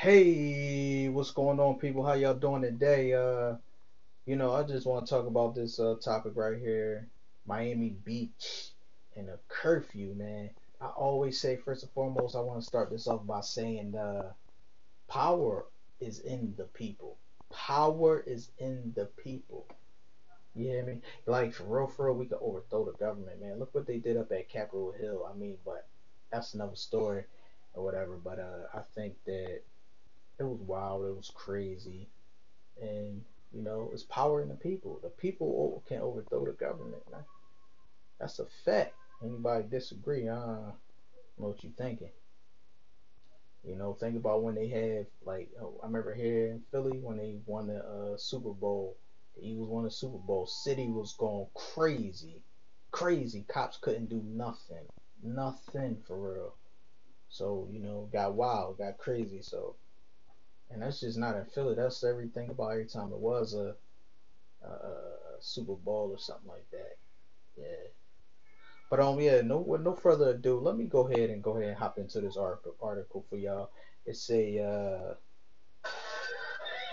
Hey, what's going on, people? How y'all doing today? Uh, you know, I just want to talk about this uh topic right here, Miami Beach and a curfew, man. I always say, first and foremost, I want to start this off by saying, uh, power is in the people. Power is in the people. You hear me? Like for real, for real, we could overthrow the government, man. Look what they did up at Capitol Hill. I mean, but that's another story or whatever. But uh, I think that it was wild. It was crazy, and you know, it's power in the people. The people can overthrow the government. That's a fact. Anybody disagree? Uh, I don't know what you thinking. You know, think about when they had like oh, I remember here in Philly when they won the uh, Super Bowl. The Eagles won the Super Bowl. City was going crazy, crazy. Cops couldn't do nothing, nothing for real. So you know, got wild, got crazy. So and that's just not in Philly. That's everything about every time it was a, a, Super Bowl or something like that. Yeah. But um, yeah, no, with no further ado, let me go ahead and go ahead and hop into this article article for y'all. It's a uh,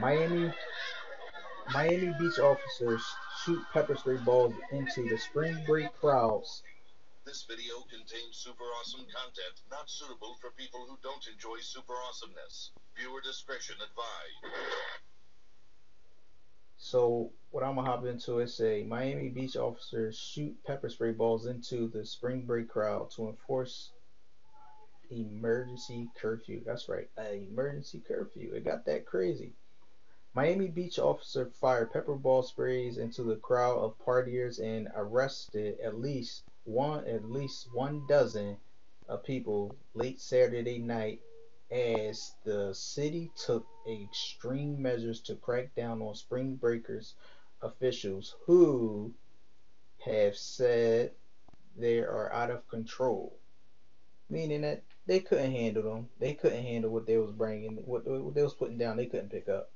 Miami Miami Beach officers shoot pepper spray balls into the spring break crowds this video contains super awesome content not suitable for people who don't enjoy super awesomeness. Viewer discretion advised. So what I'm gonna hop into is a Miami Beach officers shoot pepper spray balls into the spring break crowd to enforce emergency curfew. That's right, an emergency curfew. It got that crazy. Miami Beach officer fired pepper ball sprays into the crowd of partiers and arrested at least one at least one dozen of people late Saturday night as the city took extreme measures to crack down on spring breakers officials who have said they are out of control meaning that they couldn't handle them they couldn't handle what they was bringing what, what they was putting down they couldn't pick up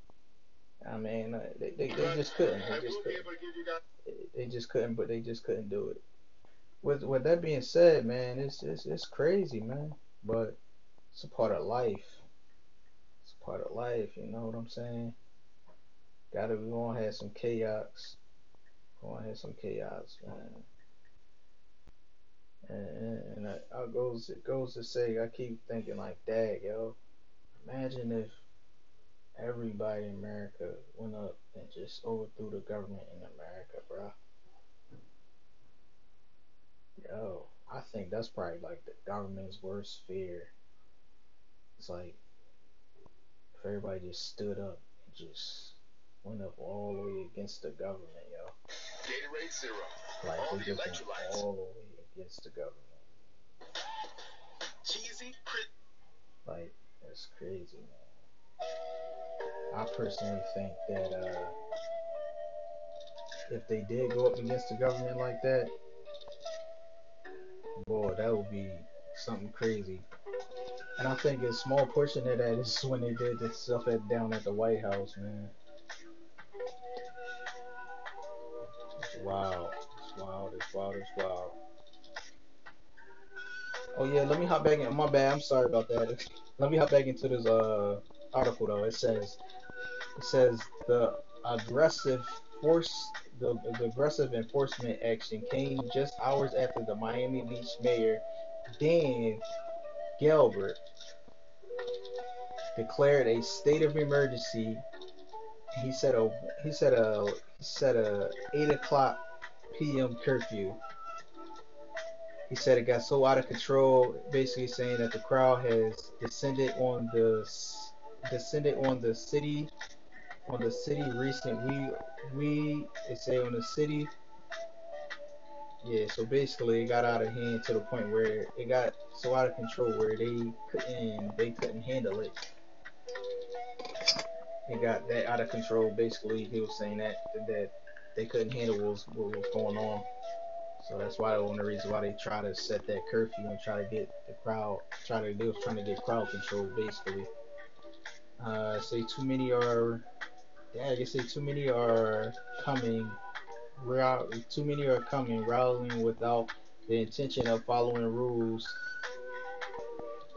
I mean, uh, they, they, they just couldn't. They just couldn't. They just couldn't, but they just couldn't do it with with that being said, man, it's it's it's crazy, man. But it's a part of life. It's a part of life. You know what I'm saying? Gotta we gonna have some chaos. Gonna have some chaos, man. And, and, and I, I goes it goes to say, I keep thinking like, that, yo, imagine if everybody in America went up and just overthrew the government in America, bro. Yo, I think that's probably like the government's worst fear. It's like if everybody just stood up and just went up all the way against the government, yo. Gatorade Zero. Like all they just went all the way against the government. Cheesy, like that's crazy, man. I personally think that uh, if they did go up against the government like that, boy, that would be something crazy. And I think a small portion of that is when they did this stuff at down at the White House, man. It's wild. It's wild. It's wild. It's wild. Oh yeah, let me hop back in. My bad. I'm sorry about that. Let me hop back into this uh article though. It says it says the aggressive force the, the aggressive enforcement action came just hours after the Miami Beach mayor Dan Gelbart declared a state of emergency. He said a he said a he said a eight o'clock p.m. curfew. He said it got so out of control, basically saying that the crowd has descended on the descended on the city on the city recent we we it say on the city yeah so basically it got out of hand to the point where it got so out of control where they couldn't they couldn't handle it. It got that out of control basically. He was saying that that they couldn't handle what was, what was going on. So that's why one of the reasons why they try to set that curfew and try to get the crowd try to they was trying to get crowd control basically. Uh, say too many are yeah, I guess say too many are coming. Too many are coming, rallying without the intention of following rules.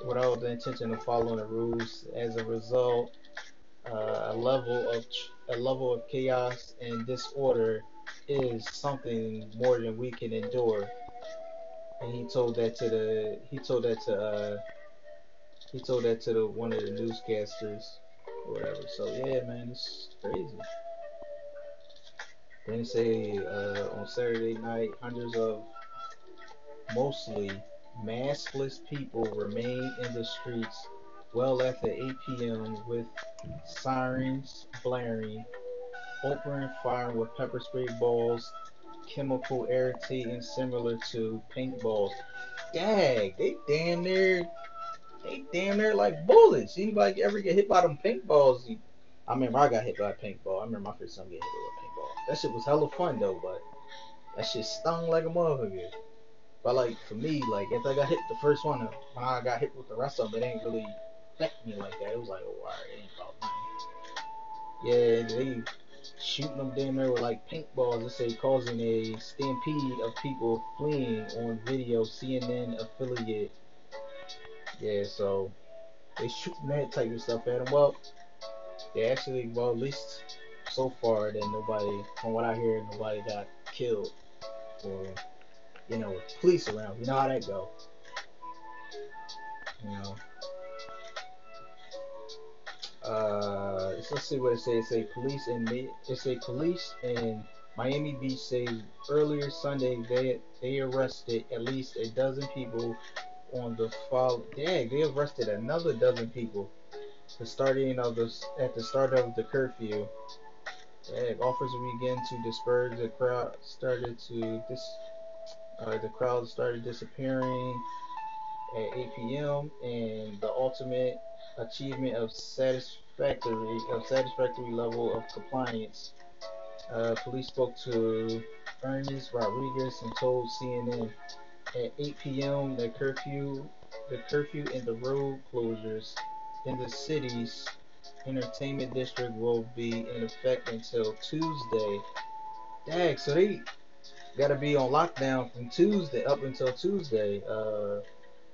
without the intention of following the rules. As a result, uh, a level of a level of chaos and disorder is something more than we can endure. And he told that to the he told that to uh, he told that to the one of the newscasters or whatever. So yeah, man, it's crazy. Then say uh, on Saturday night, hundreds of mostly maskless people remained in the streets well after 8 p.m. with sirens blaring, open fire with pepper spray balls, chemical irritating similar to paintballs. Dag, they damn near, they damn near like bullets. Anybody ever get hit by them paintballs? I remember I got hit by a paintball. I remember my first time getting hit with a paintball. That shit was hella fun though, but that shit stung like a motherfucker. But like for me, like if I got hit the first one, when I got hit with the rest of them, it ain't really affect me like that. It was like, oh, alright, it ain't about nothing. Yeah, they shooting them damn there with like paintballs. They say causing a stampede of people fleeing on video. CNN affiliate. Yeah, so they shooting that type of stuff at them. Well, they actually, well, at least so far, then nobody, from what I hear, nobody got killed or you know, police around. You know how that go. You know. Uh, let's see what it says. It say police and it say police in Miami Beach say earlier Sunday they they arrested at least a dozen people on the fall. Dang, they arrested another dozen people. The starting of the at the start of the curfew. Dang, officers began to disperse. The crowd started to dis. Uh, the crowd started disappearing at 8 p.m. and the ultimate achievement of satisfactory of satisfactory level of compliance. Uh, police spoke to Ernest Rodriguez and told CNN at 8 p.m. the curfew the curfew and the road closures in the city's entertainment district will be in effect until Tuesday. Dang, so they gotta be on lockdown from Tuesday up until Tuesday. Uh,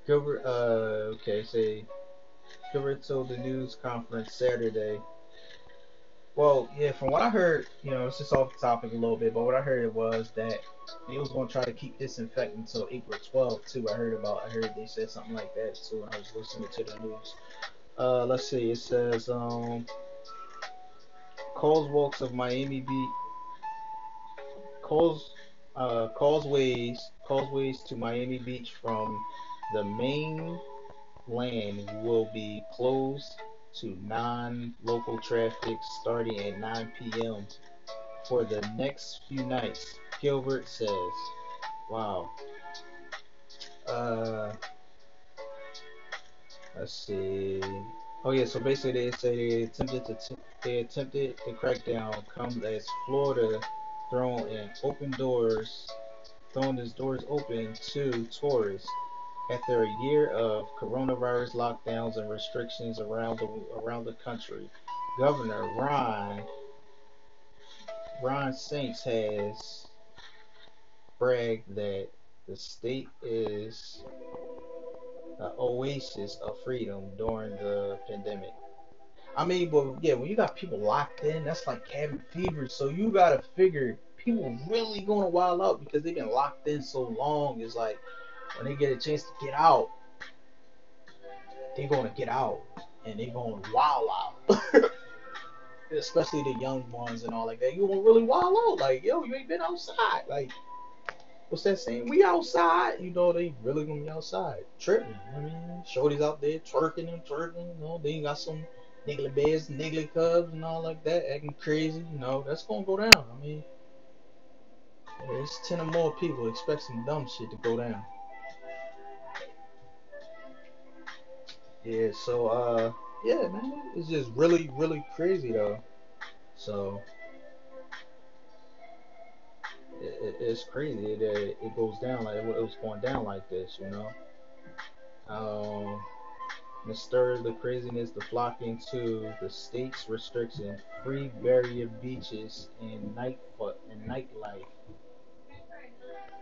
Gilbert, uh, okay, say Gilbert told the news conference Saturday. Well, yeah, from what I heard, you know, it's just off the topic a little bit, but what I heard was that they was gonna try to keep disinfecting until April 12th too. I heard about, I heard they said something like that too when I was listening to the news. Uh, let's see, it says um, of Miami Beach, calls uh, causeways causeways to Miami Beach from the main land will be closed to non-local traffic starting at 9 p.m. for the next few nights, Gilbert says. Wow. Uh, let's see. Oh yeah, so basically they say they attempted to they attempted the crackdown comes as Florida thrown in open doors, throwing its doors open to tourists after a year of coronavirus lockdowns and restrictions around the around the country, Governor Ron Ron DeSantis has bragged that the state is an oasis of freedom during the pandemic. I mean, but yeah, when you got people locked in, that's like cabin fever. So you gotta figure people really gonna wild out because they've been locked in so long. It's like when they get a chance to get out, they're gonna get out and they're gonna wild out. Especially the young ones and all like that. You gonna really wild out. Like, yo, you ain't been outside. Like, what's that saying? We outside. You know, they really gonna be outside. Tripping. I mean, Shorty's out there twerking and twerking. You know, they got some niggly bears, niggly cubs, and all like that, acting crazy. You know, that's gonna go down. I mean, there's ten or more people expect some dumb shit to go down. Yeah, so uh, yeah, man, it's just really, really crazy though. So it, it, it's crazy that it goes down like it was going down like this, you know. Um, stir the craziness, the flocking to the state's restriction, free barrier beaches and night and nightlife.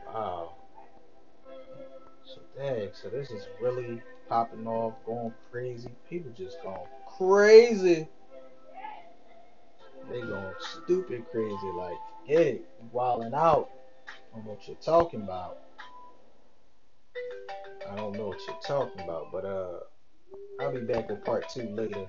Wow. So dang, so this is really popping off, going crazy. People just going crazy. They going stupid crazy. Like, hey, wilding out on what you're talking about. I don't know what you're talking about, but uh, I'll be back with part two later.